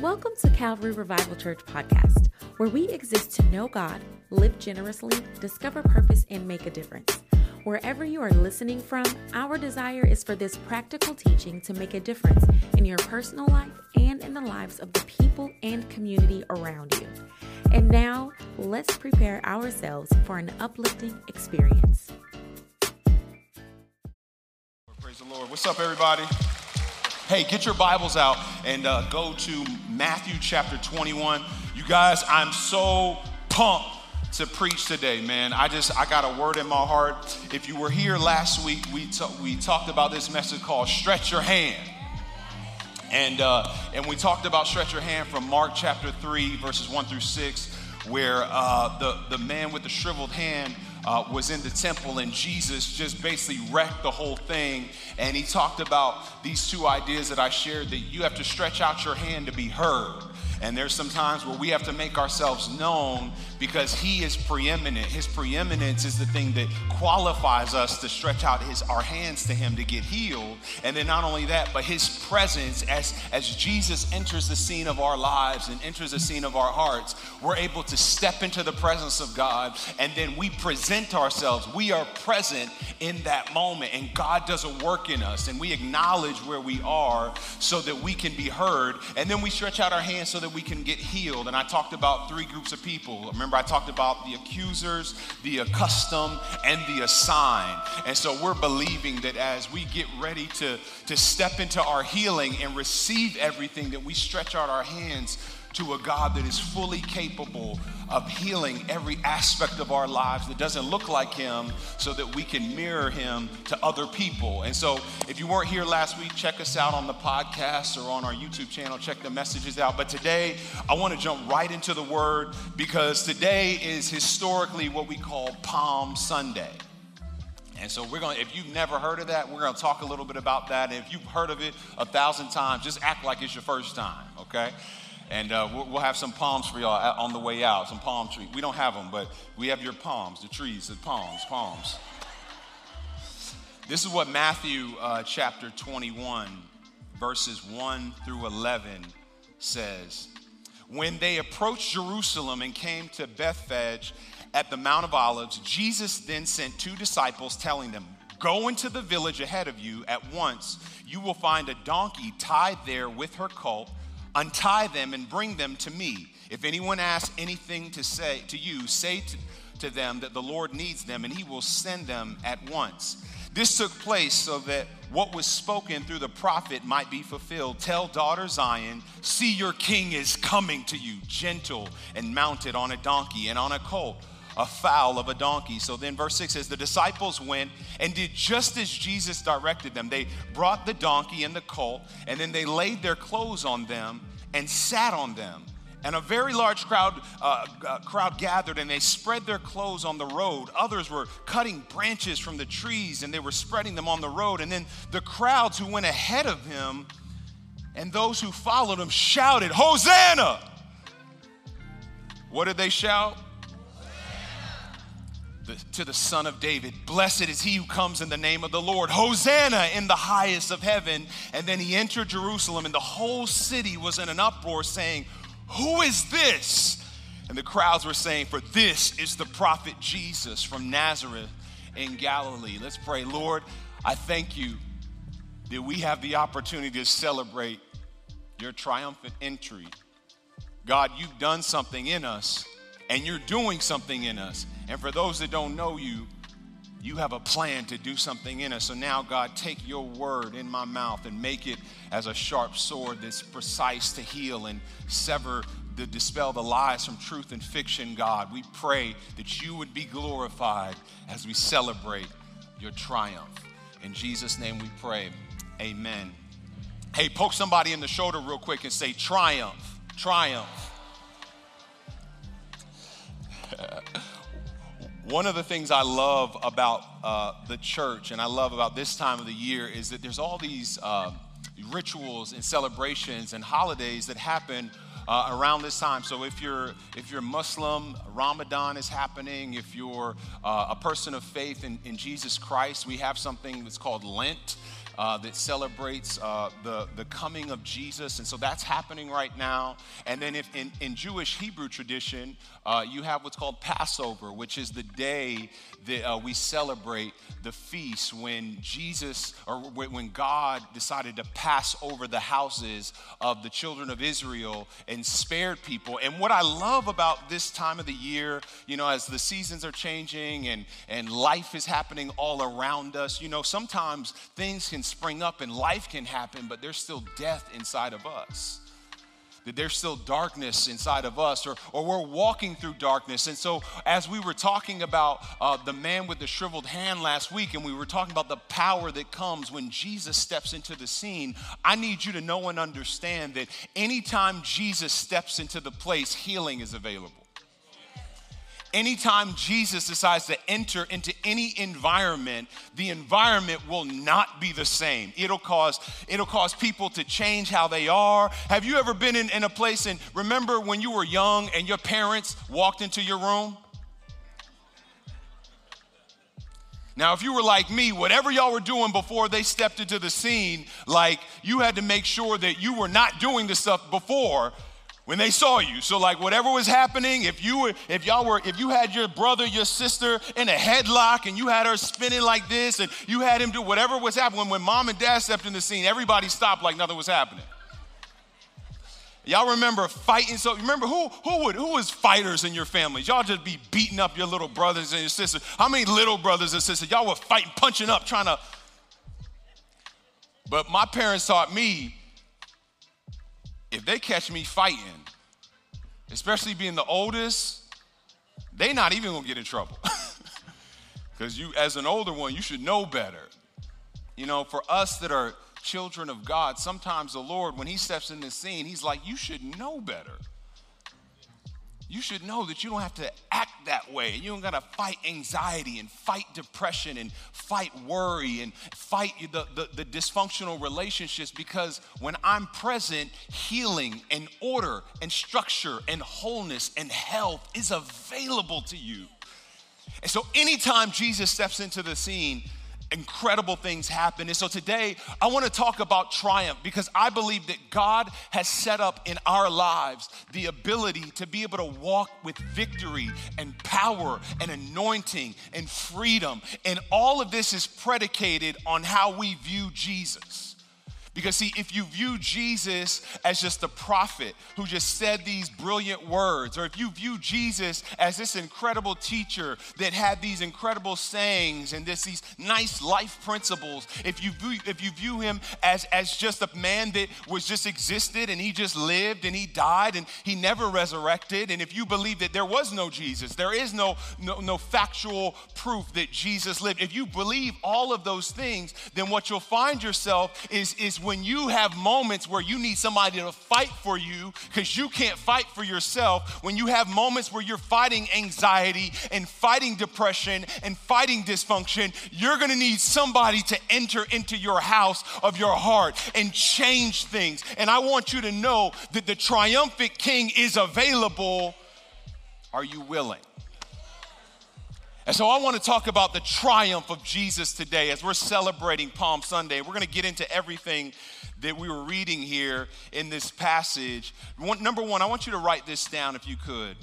Welcome to Calvary Revival Church podcast, where we exist to know God, live generously, discover purpose, and make a difference. Wherever you are listening from, our desire is for this practical teaching to make a difference in your personal life and in the lives of the people and community around you. And now, let's prepare ourselves for an uplifting experience. Praise the Lord. What's up, everybody? Hey, get your Bibles out and uh, go to Matthew chapter 21. You guys, I'm so pumped to preach today, man. I just I got a word in my heart. If you were here last week, we ta- we talked about this message called "Stretch Your Hand." And, uh, and we talked about stretch your hand from Mark chapter 3, verses 1 through 6, where uh, the, the man with the shriveled hand uh, was in the temple, and Jesus just basically wrecked the whole thing. And he talked about these two ideas that I shared that you have to stretch out your hand to be heard. And there's some times where we have to make ourselves known because He is preeminent. His preeminence is the thing that qualifies us to stretch out his, our hands to Him to get healed. And then not only that, but His presence as, as Jesus enters the scene of our lives and enters the scene of our hearts, we're able to step into the presence of God and then we present ourselves. We are present in that moment, and God does a work in us, and we acknowledge where we are so that we can be heard. And then we stretch out our hands so that we can get healed. And I talked about three groups of people. Remember, I talked about the accusers, the accustomed, and the assigned. And so we're believing that as we get ready to, to step into our healing and receive everything, that we stretch out our hands to a God that is fully capable of healing every aspect of our lives that doesn't look like Him so that we can mirror Him to other people. And so, if you weren't here last week, check us out on the podcast or on our YouTube channel. Check the messages out. But today, I want to jump right into the Word because today is historically what we call Palm Sunday. And so we're going to, if you've never heard of that, we're going to talk a little bit about that. And if you've heard of it a thousand times, just act like it's your first time, okay? And uh, we'll, have some palms for y'all on the way out, some palm trees. We don't have them, but we have your palms, the trees, the palms, palms. This is what Matthew uh, chapter 21, verses 1 through 11 says. When they approached Jerusalem and came to Bethphage at the Mount of Olives, Jesus then sent two disciples, telling them, Go into the village ahead of you at once. You will find a donkey tied there with her colt Untie them and bring them to me. If anyone asks anything to say to you, say to, to them that the Lord needs them, and he will send them at once. This took place so that what was spoken through the prophet might be fulfilled. Tell daughter Zion, see your king is coming to you, gentle and mounted on a donkey and on a colt a foal of a donkey. So then, verse 6 says, The disciples went and did just as Jesus directed them. They brought the donkey and the colt, and then they laid their clothes on them and sat on them. And a very large crowd, uh, uh, crowd gathered, and they spread their clothes on the road. Others were cutting branches from the trees, and they were spreading them on the road. And then the crowds who went ahead of him and those who followed him shouted, Hosanna! What did they shout? The, to the Son of David. Blessed is he who comes in the name of the Lord. Hosanna in the highest of heaven. And then he entered Jerusalem, and the whole city was in an uproar, saying, Who is this? And the crowds were saying, For this is the prophet Jesus from Nazareth in Galilee. Let's pray. Lord, I thank you that we have the opportunity to celebrate your triumphant entry. God, you've done something in us, and you're doing something in us. And for those that don't know you, you have a plan to do something in us. So now, God, take your word in my mouth and make it as a sharp sword that's precise to heal and sever to dispel the lies from truth and fiction, God. We pray that you would be glorified as we celebrate your triumph. In Jesus' name we pray. Amen. Hey, poke somebody in the shoulder real quick and say, Triumph, triumph. One of the things I love about uh, the church and I love about this time of the year is that there's all these uh, rituals and celebrations and holidays that happen uh, around this time. So if you're if you're Muslim, Ramadan is happening. If you're uh, a person of faith in, in Jesus Christ, we have something that's called Lent. uh, that celebrates uh, the, the coming of Jesus. And so that's happening right now. And then if in, in Jewish Hebrew tradition, uh, you have what's called Passover, which is the day that uh, we celebrate the feast when Jesus or when God decided to pass over the houses of the children of Israel and spared people. And what I love about this time of the year, you know, as the seasons are changing and, and life is happening all around us, you know, sometimes things can spring up and life can happen, but there's still death inside of us that there's still darkness inside of us, or, or we're walking through darkness. And so, as we were talking about uh, the man with the shriveled hand last week, and we were talking about the power that comes when Jesus steps into the scene, I need you to know and understand that anytime Jesus steps into the place, healing is available. Anytime Jesus decides to enter into any environment, the environment will not be the same. It'll cause, it'll cause people to change how they are. Have you ever been in, in a place and remember when you were young and your parents walked into your room? Now, if you were like me, whatever y'all were doing before they stepped into the scene, like you had to make sure that you were not doing the stuff before when they saw you. So like whatever was happening, if you were, if y'all were, if you had your brother, your sister in a headlock and you had her spinning like this and you had him do whatever was happening, when mom and dad stepped in the scene, everybody stopped like nothing was happening. Y'all remember fighting? So remember who who would who was fighters in your families? Y'all just be beating up your little brothers and your sisters. How many little brothers and sisters? Y'all were fighting, punching up, trying to. But my parents taught me if they catch me fighting, especially being the oldest, they not even gonna get in trouble. Because you, as an older one, you should know better. You know, for us that are children of God, sometimes the Lord, when He steps in the scene, He's like, you should know better you should know that you don't have to act that way. You don't got to fight anxiety and fight depression and fight worry and fight the, the, the, dysfunctional relationships because when I'm present, healing and order and structure and wholeness and health is available to you. And so anytime Jesus steps into the scene, incredible things happen. And so today, I want to talk about triumph because I believe that God has set up in our lives the ability to be able to walk with victory and power and anointing and freedom. And all of this is predicated on how we view Jesus. Because, see, if you view Jesus as just a prophet who just said these brilliant words, or if you view Jesus as this incredible teacher that had these incredible sayings and this, these nice life principles, if you, view, if you view him as, as just a man that was just existed and he just lived and he died and he never resurrected, and if you believe that there was no Jesus, there is no, no, no factual proof that Jesus lived, if you believe all of those things, then what you'll find yourself is, is when you have moments where you need somebody to fight for you because you can't fight for yourself, when you have moments where you're fighting anxiety and fighting depression and fighting dysfunction, you're gonna need somebody to enter into your house of your heart and change things. And I want you to know that the triumphant king is available. Are you willing? And so I want to talk about the triumph of Jesus today as we're celebrating Palm Sunday. We're going to get into everything that we were reading here in this passage. One, number one, I want you to write this down if you could.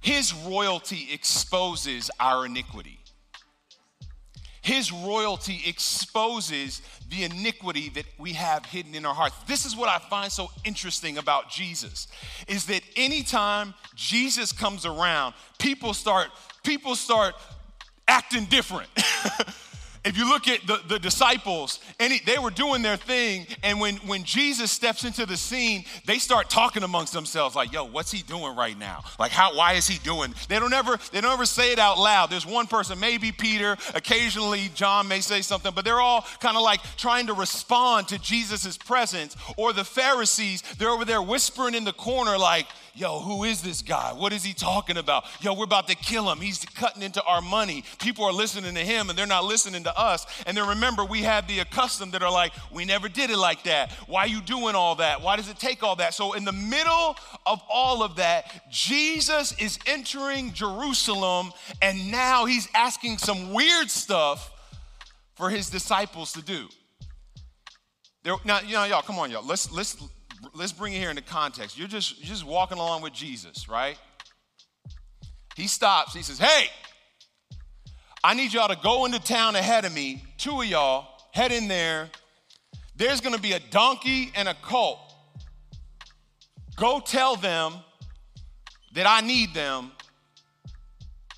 His royalty exposes our iniquity. His royalty exposes the iniquity that we have hidden in our hearts. This is what I find so interesting about Jesus is that anytime Jesus comes around, people start people start acting different. if you look at the, the disciples, any, they were doing their thing, and when, when Jesus steps into the scene, they start talking amongst themselves, like, yo, what's he doing right now? Like, how, why is he doing? They don't ever, they don't ever say it out loud. There's one person, maybe Peter, occasionally John may say something, but they're all kind of like trying to respond to Jesus' presence. Or the Pharisees, they're over there whispering in the corner, like, yo, who is this guy? What is he talking about? Yo, we're about to kill him. He's cutting into our money. People are listening to him and they're not listening to us. And then remember, we have the accustomed that are like, we never did it like that. Why are you doing all that? Why does it take all that? So, in the middle of all of that, Jesus is entering Jerusalem and now he's asking some weird stuff for his disciples to do. There, now, you know, y'all, come on, y'all. Let's let's let's bring it here into context. You're just you're just walking along with Jesus, right? He stops. He says, "Hey, I need y'all to go into town ahead of me. Two of y'all head in there. There's going to be a donkey and a colt. Go tell them that I need them,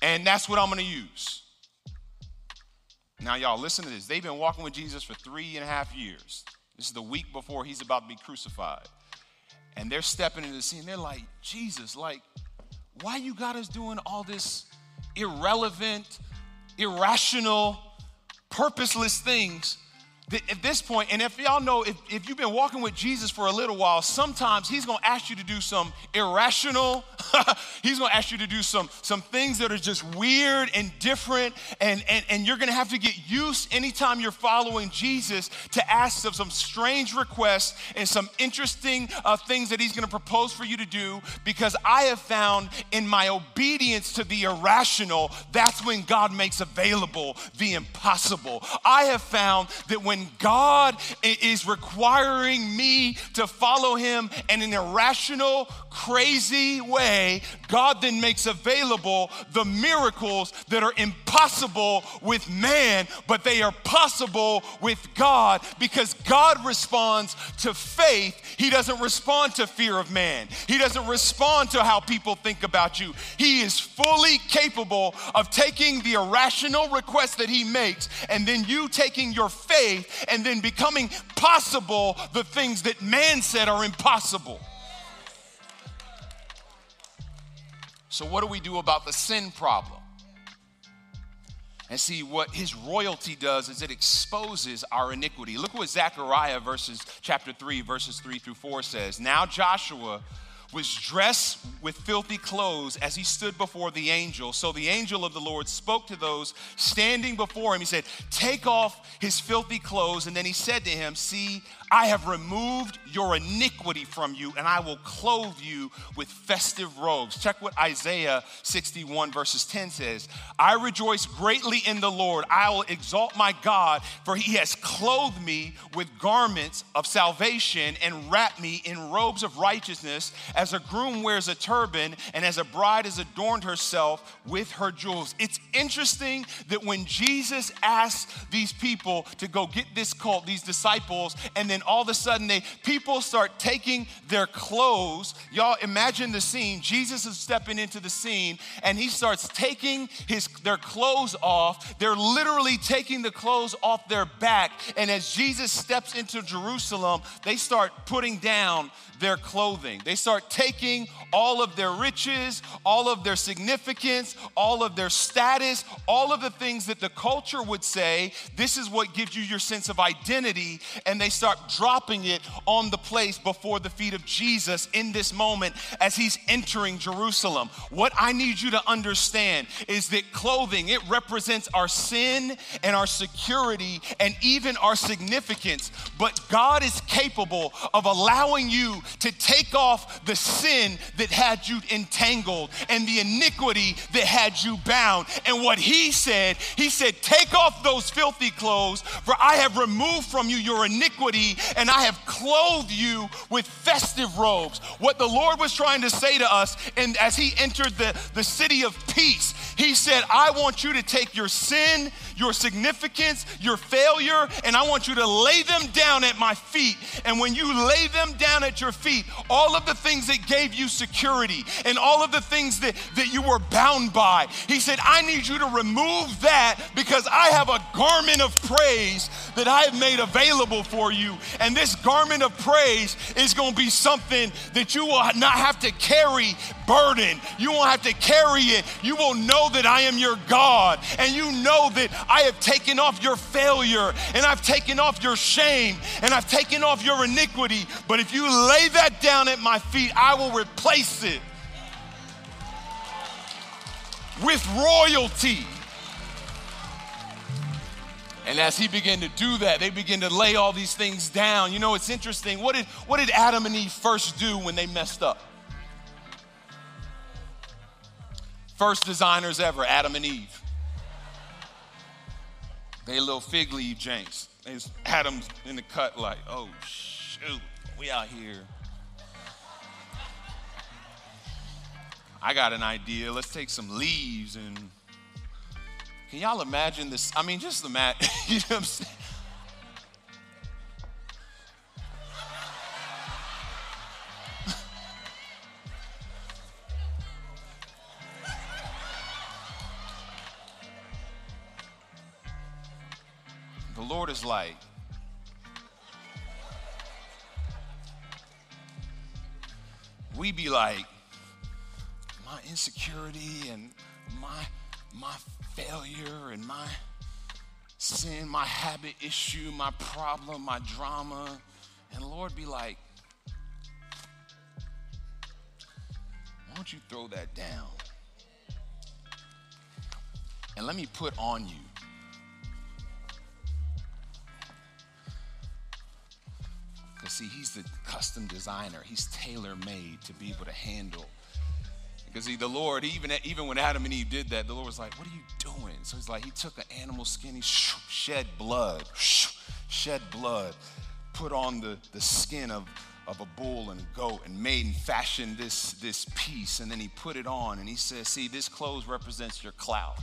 and that's what I'm going to use." Now, y'all, listen to this. They've been walking with Jesus for three and a half years. This is the week before he's about to be crucified. And they're stepping into the scene. They're like, Jesus, like, why you got us doing all this irrelevant, irrational, purposeless things at this point, and if y'all know, if, if you've been walking with Jesus for a little while, sometimes he's gonna ask you to do some irrational, he's gonna ask you to do some, some things that are just weird and different, and, and, and you're gonna have to get used anytime you're following Jesus to ask of some strange requests and some interesting uh, things that he's gonna propose for you to do, because I have found in my obedience to the irrational, that's when God makes available the impossible. I have found that when God is requiring me to follow him in an irrational, crazy way, God then makes available the miracles that are impossible with man, but they are possible with God because God responds to faith. He doesn't respond to fear of man, He doesn't respond to how people think about you. He is fully capable of taking the irrational request that He makes and then you taking your faith and then becoming possible the things that man said are impossible. So, what do we do about the sin problem? And see, what his royalty does is it exposes our iniquity. Look what Zechariah verses chapter 3, verses 3 through 4 says. Now Joshua was dressed with filthy clothes as he stood before the angel. So the angel of the Lord spoke to those standing before him. He said, Take off his filthy clothes. And then he said to him, See, I have removed your iniquity from you, and I will clothe you with festive robes. Check what Isaiah 61, verses 10 says I rejoice greatly in the Lord. I will exalt my God, for he has clothed me with garments of salvation and wrapped me in robes of righteousness, as a groom wears a turban, and as a bride has adorned herself with her jewels. It's interesting that when Jesus asked these people to go get this cult, these disciples, and then all of a sudden they people start taking their clothes. Y'all imagine the scene. Jesus is stepping into the scene and he starts taking his their clothes off. They're literally taking the clothes off their back. And as Jesus steps into Jerusalem, they start putting down their clothing. They start taking all of their riches, all of their significance, all of their status, all of the things that the culture would say, this is what gives you your sense of identity, and they start dropping it on the place before the feet of Jesus in this moment as he's entering Jerusalem. What I need you to understand is that clothing, it represents our sin and our security and even our significance, but God is capable of allowing you to take off the sin that had you entangled and the iniquity that had you bound. And what he said, he said, Take off those filthy clothes, for I have removed from you your iniquity and I have clothed you with festive robes. What the Lord was trying to say to us, and as he entered the, the city of peace, he said, I want you to take your sin, your significance, your failure, and I want you to lay them down at my feet. And when you lay them down at your feet, all of the things that gave you security and all of the things that, that you were bound by, he said, I need you to remove that because I have a garment of praise that I have made available for you. And this garment of praise is going to be something that you will not have to carry burden. You won't have to carry it. You will know that I am your God. And you know that I have taken off your failure and I've taken off your shame and I've taken off your iniquity. But if you lay that down at my feet, I will replace it with royalty. And as he began to do that, they began to lay all these things down. You know, it's interesting. What did, what did Adam and Eve first do when they messed up? First designers ever, Adam and Eve. They little fig leaf James. And Adam's in the cut, like, oh, shoot, we out here. I got an idea. Let's take some leaves and can y'all imagine this? I mean, just imagine, you know what I'm saying? the Lord is like, we be like, my insecurity and my my failure and my sin, my habit issue, my problem, my drama. And Lord be like, why don't you throw that down? And let me put on you. Because, see, he's the custom designer, he's tailor made to be able to handle because he, the Lord, even, even when Adam and Eve did that, the Lord was like, What are you doing? So he's like, He took an animal skin, he shed blood, shed blood, put on the, the skin of, of a bull and a goat and made and fashioned this, this piece. And then he put it on and he says, See, this clothes represents your clout.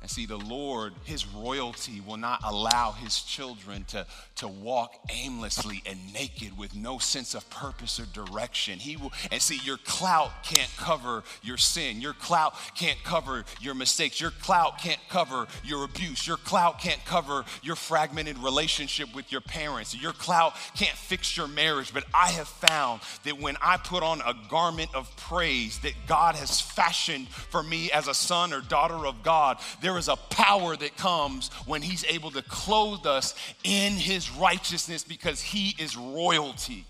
And see, the Lord, his royalty will not allow his children to, to walk aimlessly and naked with no sense of purpose or direction. He will, and see, your clout can't cover your sin. Your clout can't cover your mistakes. Your clout can't cover your abuse. Your clout can't cover your fragmented relationship with your parents. Your clout can't fix your marriage. But I have found that when I put on a garment of praise that God has fashioned for me as a son or daughter of God, there is a power that comes when he's able to clothe us in his righteousness because he is royalty.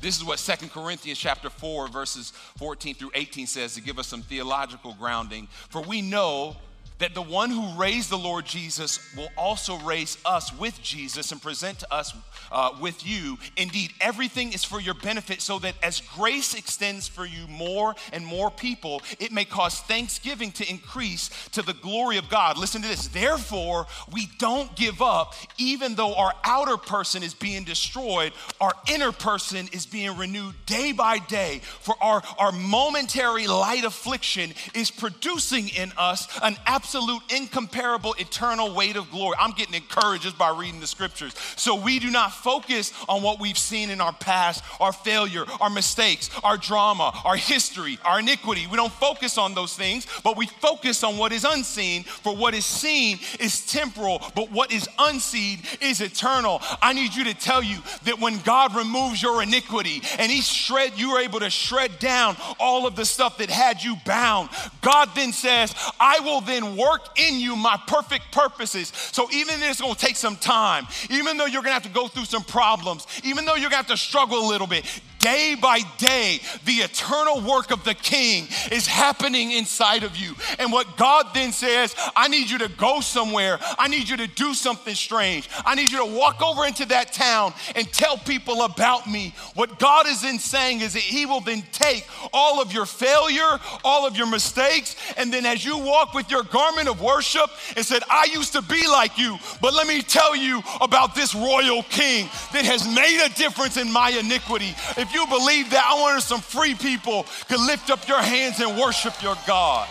This is what Second Corinthians chapter 4 verses 14 through 18 says to give us some theological grounding. For we know that the one who raised the Lord Jesus will also raise us with Jesus and present to us uh, with you. Indeed, everything is for your benefit, so that as grace extends for you more and more people, it may cause thanksgiving to increase to the glory of God. Listen to this. Therefore, we don't give up, even though our outer person is being destroyed, our inner person is being renewed day by day. For our, our momentary light affliction is producing in us an absolute absolute, incomparable, eternal weight of glory. I'm getting encouraged just by reading the scriptures. So we do not focus on what we've seen in our past, our failure, our mistakes, our drama, our history, our iniquity. We don't focus on those things, but we focus on what is unseen. For what is seen is temporal, but what is unseen is eternal. I need you to tell you that when God removes your iniquity and He shred, you are able to shred down all of the stuff that had you bound. God then says, I will then work in you my perfect purposes. So even if it's gonna take some time, even though you're gonna have to go through some problems, even though you're gonna have to struggle a little bit, day by day, the eternal work of the King is happening inside of you. And what God then says, I need you to go somewhere. I need you to do something strange. I need you to walk over into that town and tell people about me. What God is then saying is that He will then take all of your failure, all of your mistakes, and then as you walk with your garment of worship and said, I used to be like you, but let me tell you about this royal king that has made a difference in my iniquity. If if you believe that, I want some free people to lift up your hands and worship your God.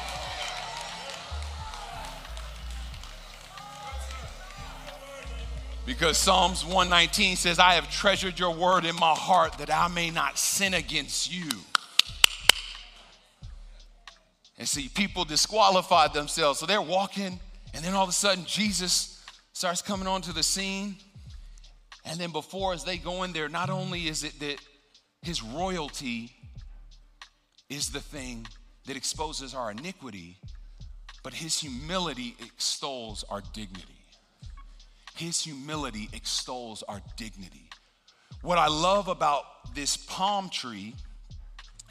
Because Psalms 119 says, I have treasured your word in my heart that I may not sin against you. And see, people disqualified themselves. So they're walking, and then all of a sudden, Jesus starts coming onto the scene. And then before as they go in there, not only is it that his royalty is the thing that exposes our iniquity, but his humility extols our dignity. His humility extols our dignity. What I love about this palm tree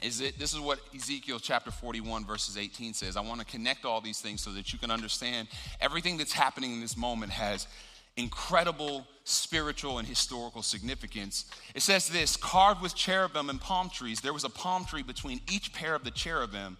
is that this is what Ezekiel chapter 41, verses 18 says. I want to connect all these things so that you can understand everything that's happening in this moment has incredible spiritual and historical significance. It says this carved with cherubim and palm trees, there was a palm tree between each pair of the cherubim,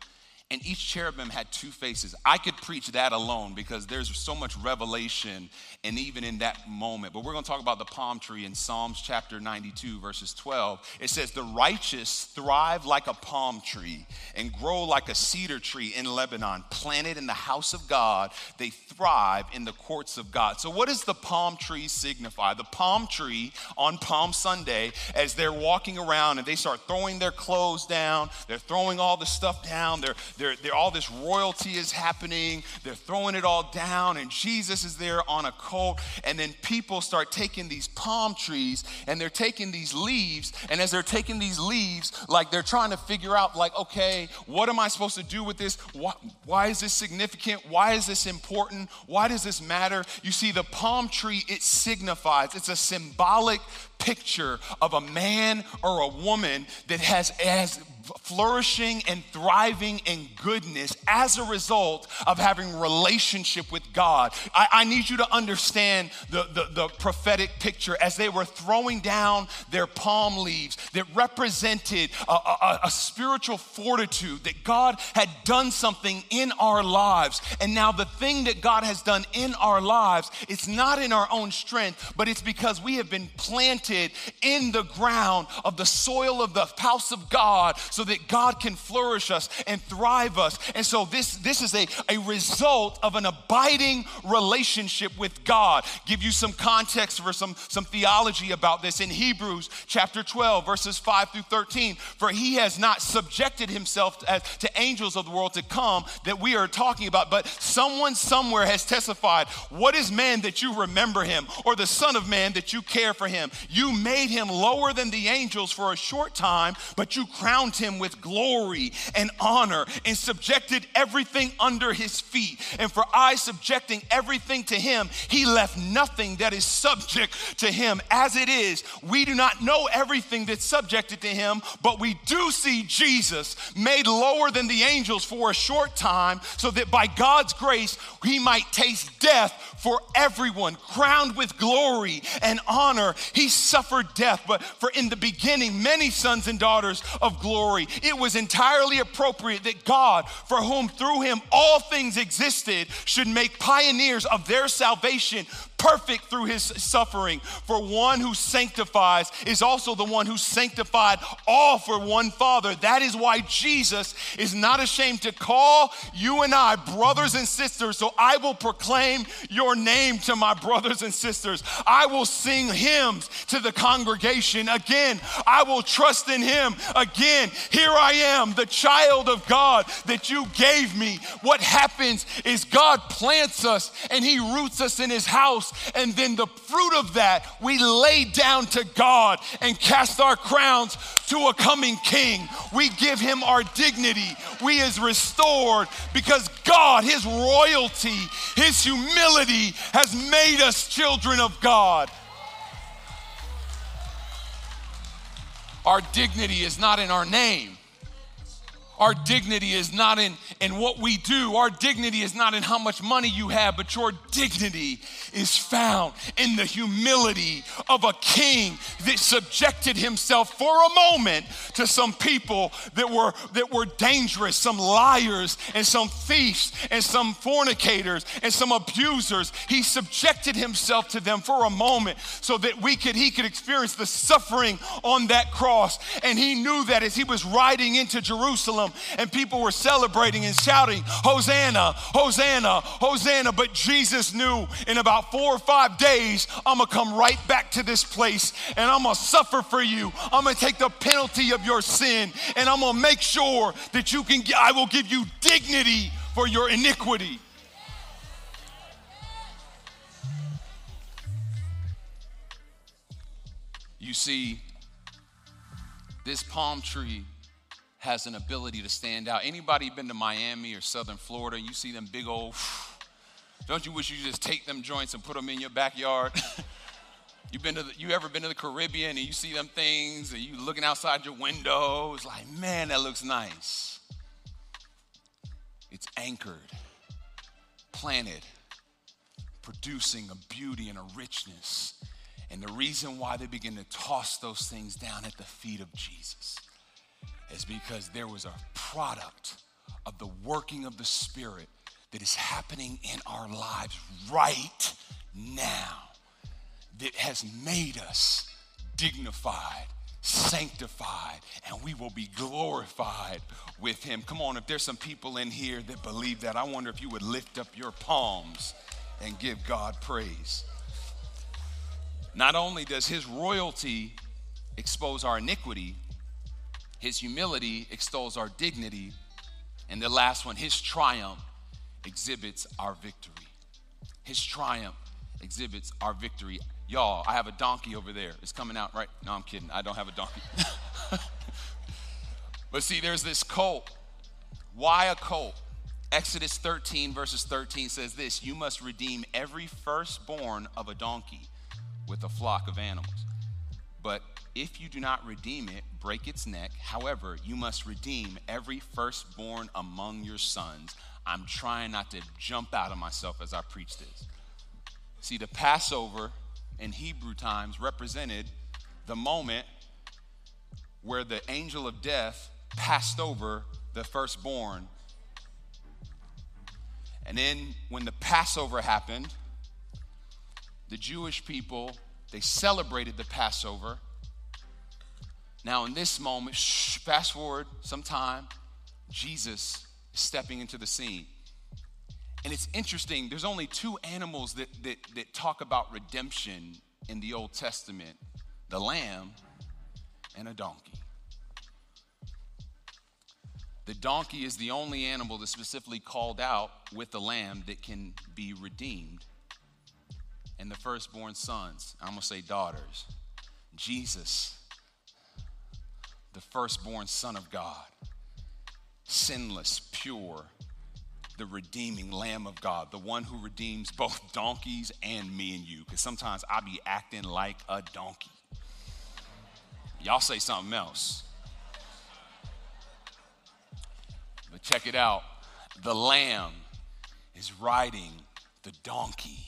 and each cherubim had two faces. I could preach that alone because there's so much revelation and even in that moment. But we're going to talk about the palm tree in Psalms chapter 92, verses 12. It says, The righteous thrive like a palm tree and grow like a cedar tree in Lebanon, planted in the house of God. They thrive in the courts of God. So, what does the palm tree signify? The palm tree on Palm Sunday, as they're walking around and they start throwing their clothes down, they're throwing all the stuff down, they're they're, they're, all this royalty is happening. They're throwing it all down, and Jesus is there on a colt. And then people start taking these palm trees and they're taking these leaves. And as they're taking these leaves, like they're trying to figure out, like, okay, what am I supposed to do with this? Why, why is this significant? Why is this important? Why does this matter? You see, the palm tree, it signifies, it's a symbolic picture of a man or a woman that has, as flourishing and thriving in goodness as a result of having relationship with God. I, I need you to understand the, the, the, prophetic picture as they were throwing down their palm leaves that represented a, a, a spiritual fortitude that God had done something in our lives. And now the thing that God has done in our lives, it's not in our own strength, but it's because we have been planted in the ground of the soil of the house of God so that God can flourish us and thrive us. And so this, this is a, a result of an abiding relationship with God. Give you some context for some, some theology about this in Hebrews chapter 12, verses 5 through 13. For he has not subjected himself to, to angels of the world to come that we are talking about, but someone somewhere has testified, What is man that you remember him, or the Son of Man that you care for him? You made him lower than the angels for a short time, but you crowned him with glory and honor and subjected everything under his feet. And for I subjecting everything to him, he left nothing that is subject to him. As it is, we do not know everything that's subjected to him, but we do see Jesus made lower than the angels for a short time, so that by God's grace he might taste death for everyone, crowned with glory and honor. He suffered death, but for in the beginning, many sons and daughters of glory. It was entirely appropriate that God, for whom through him all things existed, should make pioneers of their salvation perfect through his suffering. For one who sanctifies is also the one who sanctified all for one Father. That is why Jesus is not ashamed to call you and I brothers and sisters. So I will proclaim your name to my brothers and sisters. I will sing hymns to the congregation. Again, I will trust in him. Again, here I am, the child of God that you gave me. What happens is God plants us and he roots us in his house house. And then the fruit of that, we lay down to God and cast our crowns to a coming king. We give him our dignity. We is restored because God, his royalty, his humility has made us children of God. Our dignity is not in our name. Our dignity is not in, in what we do. Our dignity is not in how much money you have, but your dignity is found in the humility of a king that subjected himself for a moment to some people that were, that were dangerous, some liars and some thieves and some fornicators and some abusers. He subjected himself to them for a moment so that we could, he could experience the suffering on that cross. And he knew that as he was riding into Jerusalem, and people were celebrating and shouting, Hosanna, Hosanna, Hosanna. But Jesus knew in about four or five days, I'm gonna come right back to this place and I'm gonna suffer for you. I'm gonna take the penalty of your sin and I'm gonna make sure that you can, I will give you dignity for your iniquity. You see, this palm tree has an ability to stand out. Anybody been to Miami or Southern Florida? You see them big old, don't you wish you just take them joints and put them in your backyard? you been to the, you ever been to the Caribbean and you see them things and you looking outside your window? It's like, man, that looks nice. It's anchored, planted, producing a beauty and a richness. And the reason why they begin to toss those things down at the feet of Jesus is because there was a product of the working of the Spirit that is happening in our lives right now that has made us dignified, sanctified, and we will be glorified with Him. Come on, if there's some people in here that believe that, I wonder if you would lift up your palms and give God praise. Not only does His royalty expose our iniquity, His humility extols our dignity, and the last one, His triumph exhibits our victory. His triumph exhibits our victory. Y'all, I have a donkey over there. It's coming out right. No, I'm kidding. I don't have a donkey. but see, there's this colt. Why a colt? Exodus 13, verses 13 says this You must redeem every firstborn of a donkey with a flock of animals. But if you do not redeem it, break its neck. However, you must redeem every firstborn among your sons. I'm trying not to jump out of myself as I preach this. See, the Passover in Hebrew times represented the moment where the angel of death passed over the firstborn. And then when the Passover happened, the Jewish people, they celebrated the Passover. Now, in this moment, shh, fast forward some time, Jesus stepping into the scene. And it's interesting, there's only two animals that, that, that talk about redemption in the Old Testament the lamb and a donkey. The donkey is the only animal that's specifically called out with the lamb that can be redeemed. And the firstborn sons, I'm gonna say daughters, Jesus, the firstborn Son of God sinless, pure, the redeeming Lamb of God, the one who redeems both donkeys and me and you. Because sometimes I be acting like a donkey. Y'all say something else. But check it out the Lamb is riding the donkey.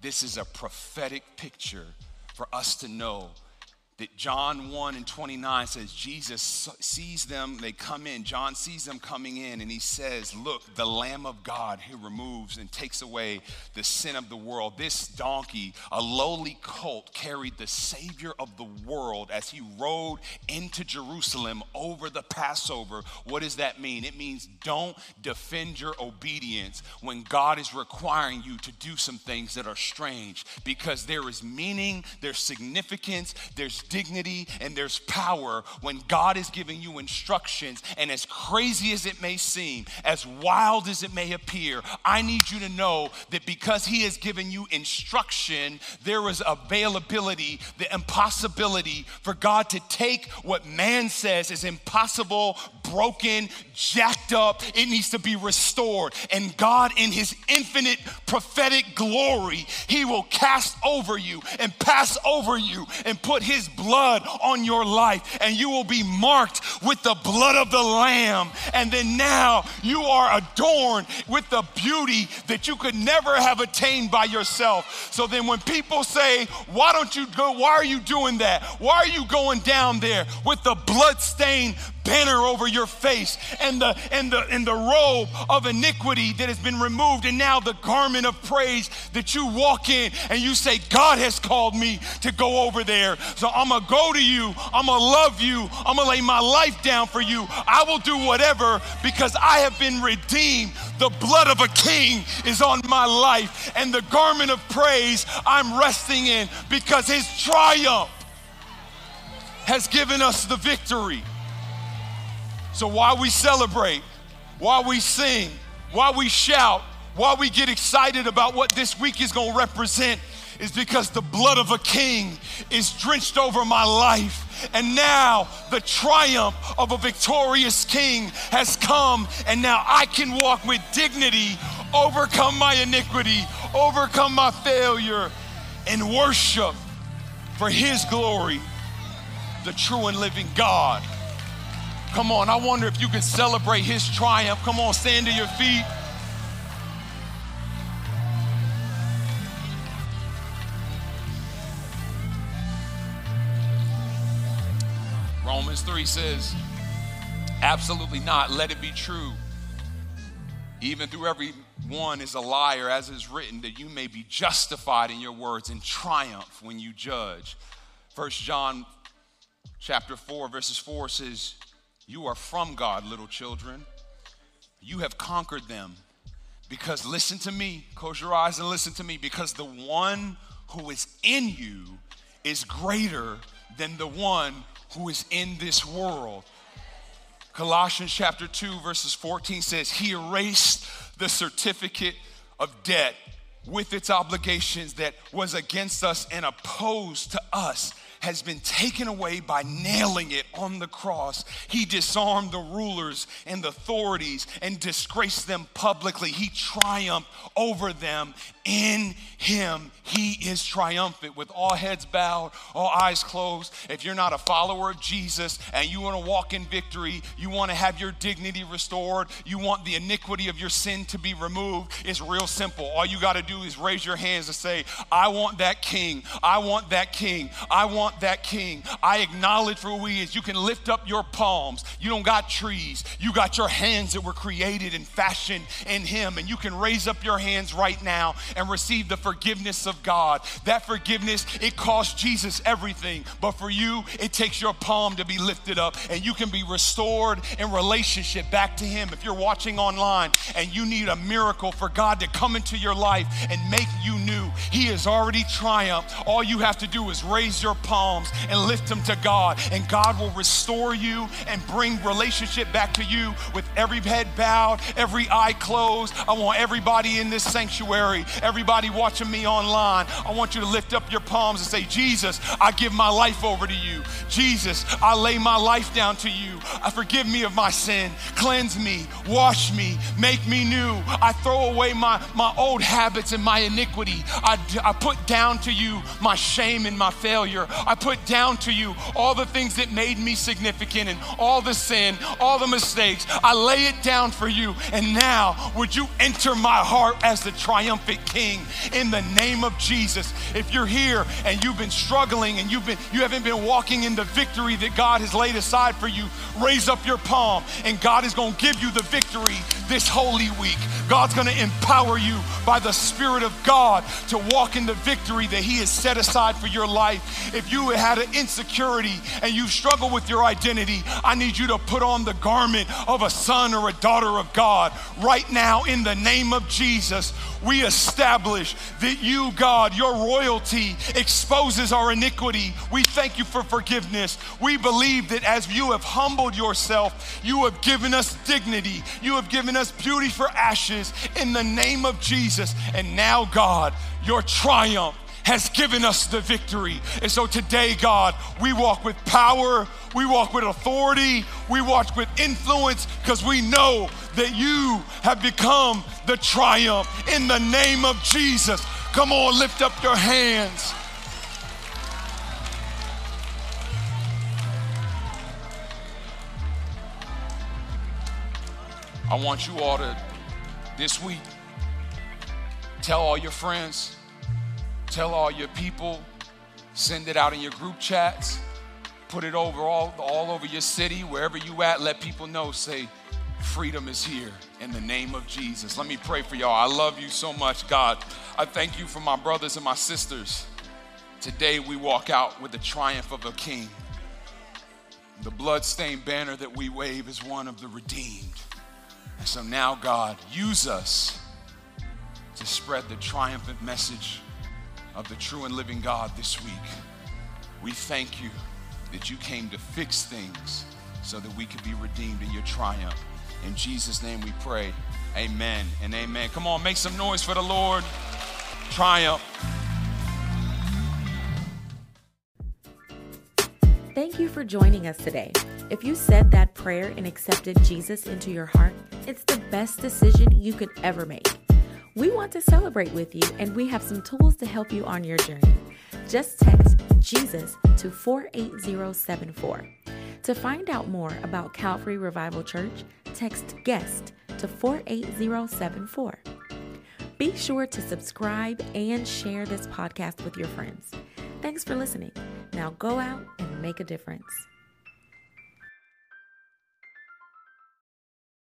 This is a prophetic picture for us to know that John 1 and 29 says Jesus sees them, they come in. John sees them coming in, and he says, Look, the Lamb of God who removes and takes away the sin of the world. This donkey, a lowly colt, carried the Savior of the world as he rode into Jerusalem over the Passover. What does that mean? It means don't defend your obedience when God is requiring you to do some things that are strange because there is meaning, there's significance, there's dignity and there's power when God is giving you instructions. And as crazy as it may seem, as wild as it may appear, I need you to know that because He has given you instruction, there is availability, the impossibility for God to take what man says is impossible, broken, jacked up. It needs to be restored. And God, in His infinite prophetic glory, He will cast over you and pass over you and put His blood on your life, and you will be marked with the blood of the Lamb. And then now you are adorned with the beauty that you could never have attained by yourself. So then when people say, Why don't you go? Why are you doing that? Why are you going down there with the blood-stained banner over your face and the and the and the robe of iniquity that has been removed. And now the garment of praise that you walk in and you say God has called me to go over there. So I'm going to go to you. I'm going to love you. I'm going to lay my life down for you. I will do whatever because I have been redeemed. The blood of a king is on my life and the garment of praise I'm resting in because his triumph has given us the victory so while we celebrate, while we sing, while we shout, while we get excited about what this week is going to represent, is because the blood of a king is drenched over my life. And now the triumph of a victorious king has come, and now I can walk with dignity, overcome my iniquity, overcome my failure, and worship for his glory, the true and living God. Come on, I wonder if you can celebrate his triumph. Come on, stand to your feet. Romans 3 says, Absolutely not. Let it be true. even through every one is a liar, as is written, that you may be justified in your words and triumph when you judge. First John chapter 4, verses 4 says, You are from God, little children. You have conquered them. Because listen to me, close your eyes and listen to me, because the one who is in you is greater than the one who is in this world. Colossians chapter 2, verses 14 says, He erased the certificate of debt with its obligations that was against us and opposed to us has been taken away by nailing it on the cross. He disarmed the rulers and the authorities and disgraced them publicly. He triumphed over them in him. He is triumphant with all heads bowed, all eyes closed. If you're not a follower of Jesus and you want to walk in victory, you want to have your dignity restored, you want the iniquity of your sin to be removed, it's real simple. All you got to do is raise your hands and say, I want that king. I want that king. I want want that king. I acknowledge for who he is. You can lift up your palms. You don't got trees. You got your hands that were created and fashioned in him. And you can raise up your hands right now and receive the forgiveness of God. That forgiveness, it cost Jesus everything. But for you, it takes your palm to be lifted up and you can be restored in relationship back to him. If you're watching online and you need a miracle for God to come into your life and make you new, he has already triumphed. All you have to do is raise your palm and lift them to God. And God will restore you and bring relationship back to you with every head bowed, every eye closed. I want everybody in this sanctuary, everybody watching me online, I want you to lift up your palms and say, Jesus, I give my life over to you. Jesus, I lay my life down to you. I forgive me of my sin. Cleanse me, wash me, make me new. I throw away my, my old habits and my iniquity. I, I put down to you my shame and my failure. Put down to you all the things that made me significant and all the sin, all the mistakes. I lay it down for you. And now, would you enter my heart as the triumphant king in the name of Jesus? If you're here and you've been struggling and you've been you haven't been walking in the victory that God has laid aside for you, raise up your palm and God is going to give you the victory this holy week. God's going to empower you by the Spirit of God to walk in the victory that He has set aside for your life. If you had an insecurity and you struggle with your identity, I need you to put on the garment of a son or a daughter of God right now in the name of Jesus. We establish that you, God, your royalty exposes our iniquity. We thank you for forgiveness. We believe that as you have humbled yourself, you have given us dignity. You have given us beauty for ashes in the name of Jesus. And now, God, your triumph has given us the victory. And so today, God, we walk with power, we walk with authority, we walk with influence because we know that you have become the triumph in the name of Jesus. Come on, lift up your hands. I want you all to, this week, tell all your friends, Tell all your people, send it out in your group chats, put it over all, all over your city, wherever you at, let people know, say, freedom is here in the name of Jesus. Let me pray for y'all. I love you so much, God. I thank you for my brothers and my sisters. Today we walk out with the triumph of a king. The bloodstained banner that we wave is one of the redeemed. And so now, God, use us to spread the triumphant message of the true and living God this week. We thank you that you came to fix things so that we could be redeemed in your triumph. In Jesus' name we pray. Amen and amen. Come on, make some noise for the Lord. Triumph. Thank you for joining us today. If you said that prayer and accepted Jesus into your heart, it's the best decision you could ever make. We want to celebrate with you, and we have some tools to help you on your journey. Just text Jesus to 48074. To find out more about Calvary Revival Church, text guest to 48074. Be sure to subscribe and share this podcast with your friends. Thanks for listening. Now go out and make a difference.